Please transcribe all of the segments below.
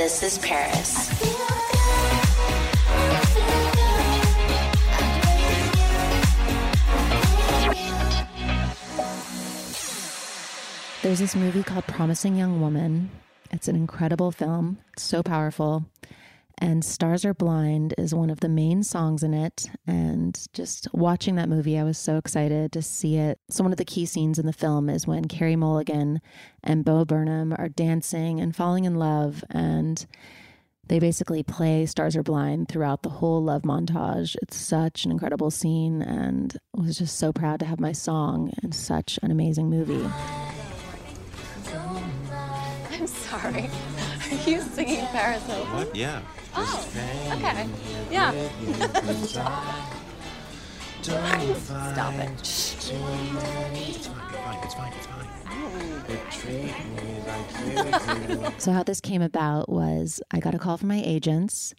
This is Paris. There's this movie called Promising Young Woman. It's an incredible film. It's so powerful. And Stars Are Blind is one of the main songs in it. And just watching that movie, I was so excited to see it. So, one of the key scenes in the film is when Carey Mulligan and Bo Burnham are dancing and falling in love. And they basically play Stars Are Blind throughout the whole love montage. It's such an incredible scene. And I was just so proud to have my song in such an amazing movie. I'm sorry. Are you singing Paris Hilton? What? Yeah. Oh, okay. Yeah. Stop it. It's fine. It's fine. It's fine. So, how this came about was I got a call from my agents,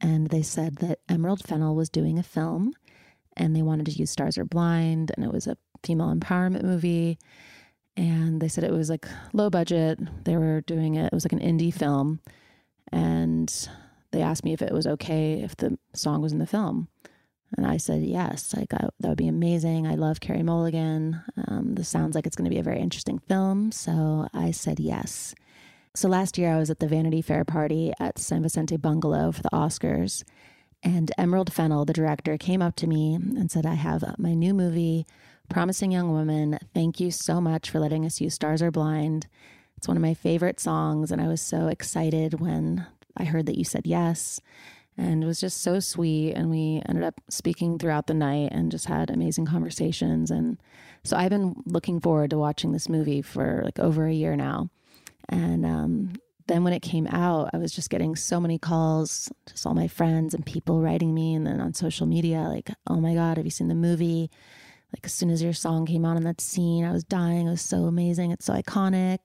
and they said that Emerald Fennell was doing a film and they wanted to use Stars Are Blind, and it was a female empowerment movie. And they said it was like low budget. They were doing it, it was like an indie film. And they asked me if it was okay if the song was in the film. And I said yes. Like I, that would be amazing. I love Carey Mulligan. Um, this sounds like it's going to be a very interesting film. So I said yes. So last year I was at the Vanity Fair party at San Vicente Bungalow for the Oscars, and Emerald Fennell, the director, came up to me and said, "I have my new movie, Promising Young Woman. Thank you so much for letting us use Stars Are Blind. It's one of my favorite songs, and I was so excited when I heard that you said yes." And it was just so sweet. And we ended up speaking throughout the night and just had amazing conversations. And so I've been looking forward to watching this movie for like over a year now. And um, then when it came out, I was just getting so many calls, just all my friends and people writing me, and then on social media, like, oh my God, have you seen the movie? Like, as soon as your song came out on in that scene, I was dying. It was so amazing. It's so iconic.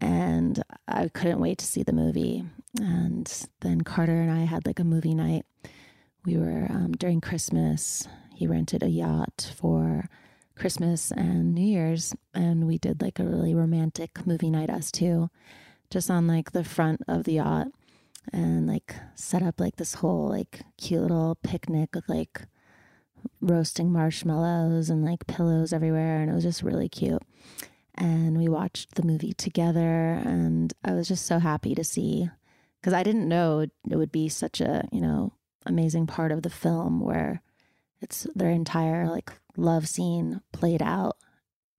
And I couldn't wait to see the movie. And then Carter and I had like a movie night. We were um, during Christmas, he rented a yacht for Christmas and New Year's, and we did like a really romantic movie night, us two, just on like the front of the yacht, and like set up like this whole like cute little picnic with like roasting marshmallows and like pillows everywhere, and it was just really cute. And we watched the movie together, and I was just so happy to see because I didn't know it would be such a you know amazing part of the film where it's their entire like love scene played out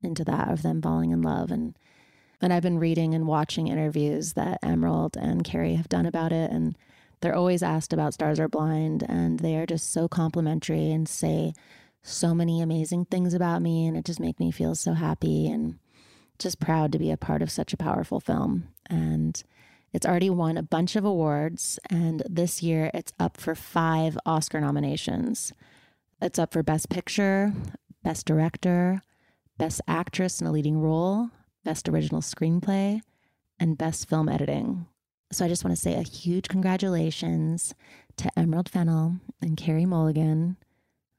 into that of them falling in love and And I've been reading and watching interviews that Emerald and Carey have done about it. And they're always asked about Stars Are Blind. And they are just so complimentary and say so many amazing things about me. And it just makes me feel so happy and just proud to be a part of such a powerful film. And it's already won a bunch of awards. And this year it's up for five Oscar nominations. It's up for Best Picture, Best Director, Best Actress in a Leading Role, Best Original Screenplay, and Best Film Editing. So I just want to say a huge congratulations to Emerald Fennell and Carey Mulligan.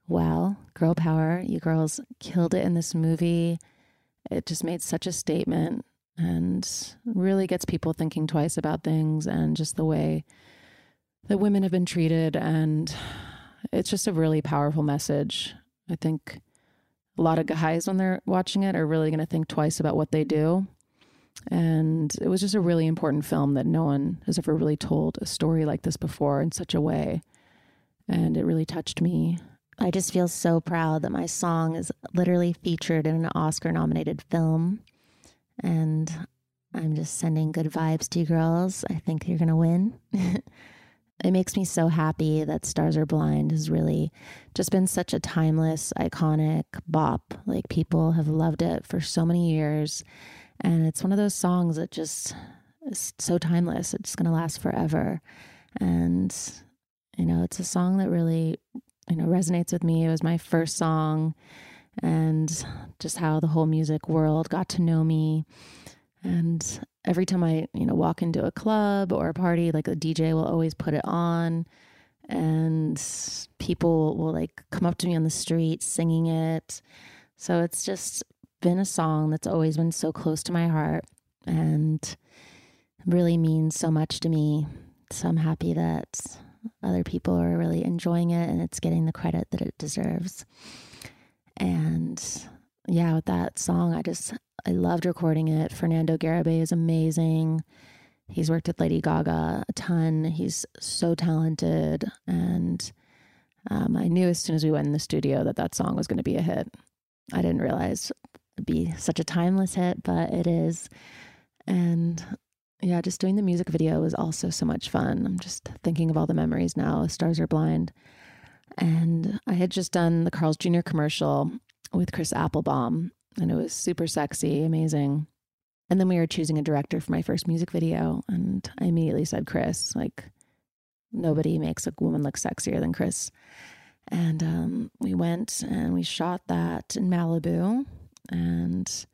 Wow, girl power. You girls killed it in this movie. It just made such a statement and really gets people thinking twice about things and just the way that women have been treated. And it's just a really powerful message. I think a lot of guys, when they're watching it, are really going to think twice about what they do. And it was just a really important film that no one has ever really told a story like this before in such a way. And it really touched me. I just feel so proud that my song is literally featured in an Oscar nominated film. And I'm just sending good vibes to you girls. I think you're going to win. it makes me so happy that Stars Are Blind has really just been such a timeless, iconic bop. Like people have loved it for so many years. And it's one of those songs that just is so timeless. It's going to last forever. And, you know, it's a song that really, you know, resonates with me. It was my first song and just how the whole music world got to know me. And every time I, you know, walk into a club or a party, like a DJ will always put it on and people will like come up to me on the street singing it. So it's just been a song that's always been so close to my heart and really means so much to me. So I'm happy that other people are really enjoying it and it's getting the credit that it deserves. And yeah, with that song, I just, I loved recording it. Fernando Garibay is amazing. He's worked with Lady Gaga a ton. He's so talented. And um, I knew as soon as we went in the studio that that song was going to be a hit. I didn't realize it'd be such a timeless hit, but it is. And yeah, just doing the music video was also so much fun. I'm just thinking of all the memories now. Stars Are Blind. And I had just done the Carl's Jr. commercial with Chris Applebaum, and it was super sexy, amazing. And then we were choosing a director for my first music video, and I immediately said Chris. Like, nobody makes a woman look sexier than Chris. And um, we went and we shot that in Malibu, and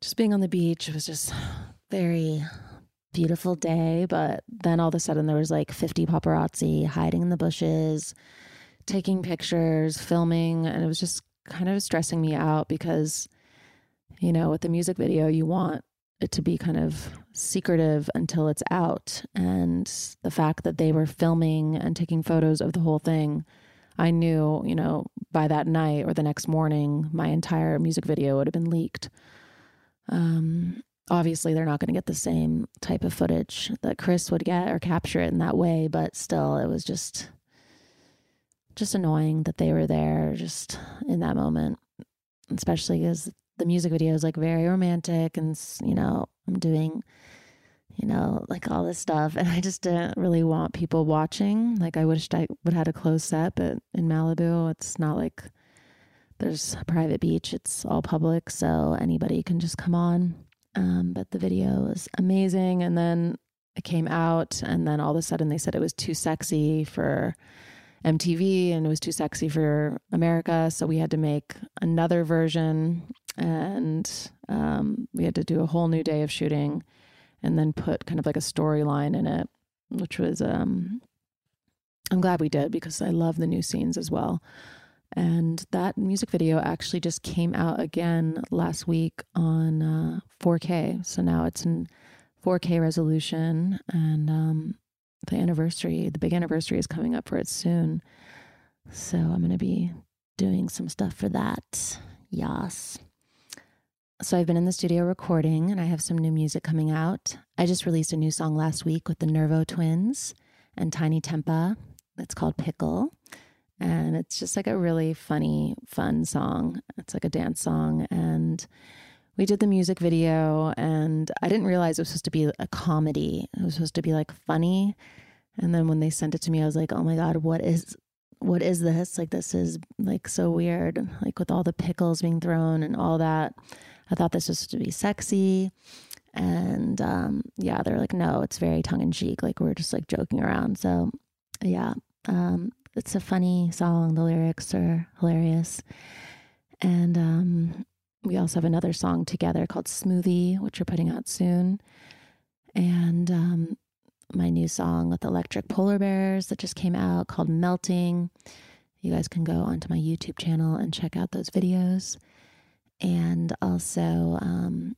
just being on the beach was just very beautiful day. But then all of a sudden, there was like 50 paparazzi hiding in the bushes taking pictures, filming, and it was just kind of stressing me out because, you know, with the music video, you want it to be kind of secretive until it's out. And the fact that they were filming and taking photos of the whole thing, I knew, you know, by that night or the next morning, my entire music video would have been leaked. Um, obviously, they're not going to get the same type of footage that Chris would get or capture it in that way, but still, it was just just annoying that they were there just in that moment, especially because the music video is like very romantic and, you know, I'm doing, you know, like all this stuff. And I just didn't really want people watching. Like, I wished I would have had a closed set, but in Malibu, it's not like there's a private beach, it's all public. So anybody can just come on. Um, but the video was amazing. And then it came out, and then all of a sudden they said it was too sexy for MTV and it was too sexy for America. So we had to make another version and um, we had to do a whole new day of shooting and then put kind of like a storyline in it, which was, um, I'm glad we did because I love the new scenes as well. And that music video actually just came out again last week on uh, 4K. So now it's in 4K resolution. And um, the anniversary, the big anniversary is coming up for it soon. So I'm going to be doing some stuff for that. Yas. So I've been in the studio recording and I have some new music coming out. I just released a new song last week with the Nervo twins and Tinie Tempah. It's called Pickle. And it's just like a really funny, fun song. It's like a dance song. And we did the music video, and I didn't realize it was supposed to be a comedy. It was supposed to be like funny. And then when they sent it to me, I was like, oh my God, what is what is this? Like this is like so weird. Like with all the pickles being thrown and all that. I thought this was to be sexy. And um, yeah, they're like, no, it's very tongue in cheek. Like we're just like joking around. So yeah, um, it's a funny song. The lyrics are hilarious. And um, we also have another song together called Smoothie, which we're putting out soon. And um, my new song with Electric Polar Bears that just came out called Melting. You guys can go onto my YouTube channel and check out those videos. And also, um,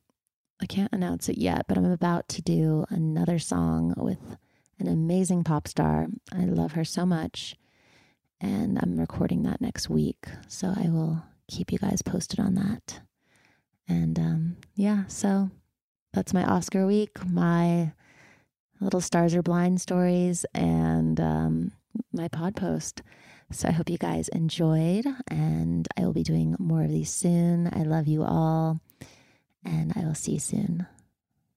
I can't announce it yet, but I'm about to do another song with an amazing pop star. I love her so much. And I'm recording that next week. So I will keep you guys posted on that. And um, yeah, so that's my Oscar week, my little stars are blind stories, and um, my pod post. So I hope you guys enjoyed, and I will be doing more of these soon. I love you all, and I will see you soon.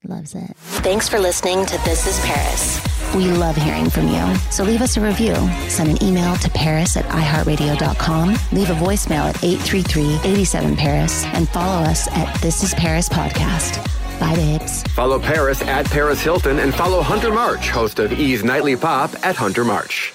Loves it. Thanks for listening to This is Paris. We love hearing from you. So leave us a review. Send an email to paris at iheartradio.com. Leave a voicemail at 833-87-PARIS and follow us at This is Paris Podcast. Bye, babes. Follow Paris at Paris Hilton and follow Hunter March, host of E's Nightly Pop at Hunter March.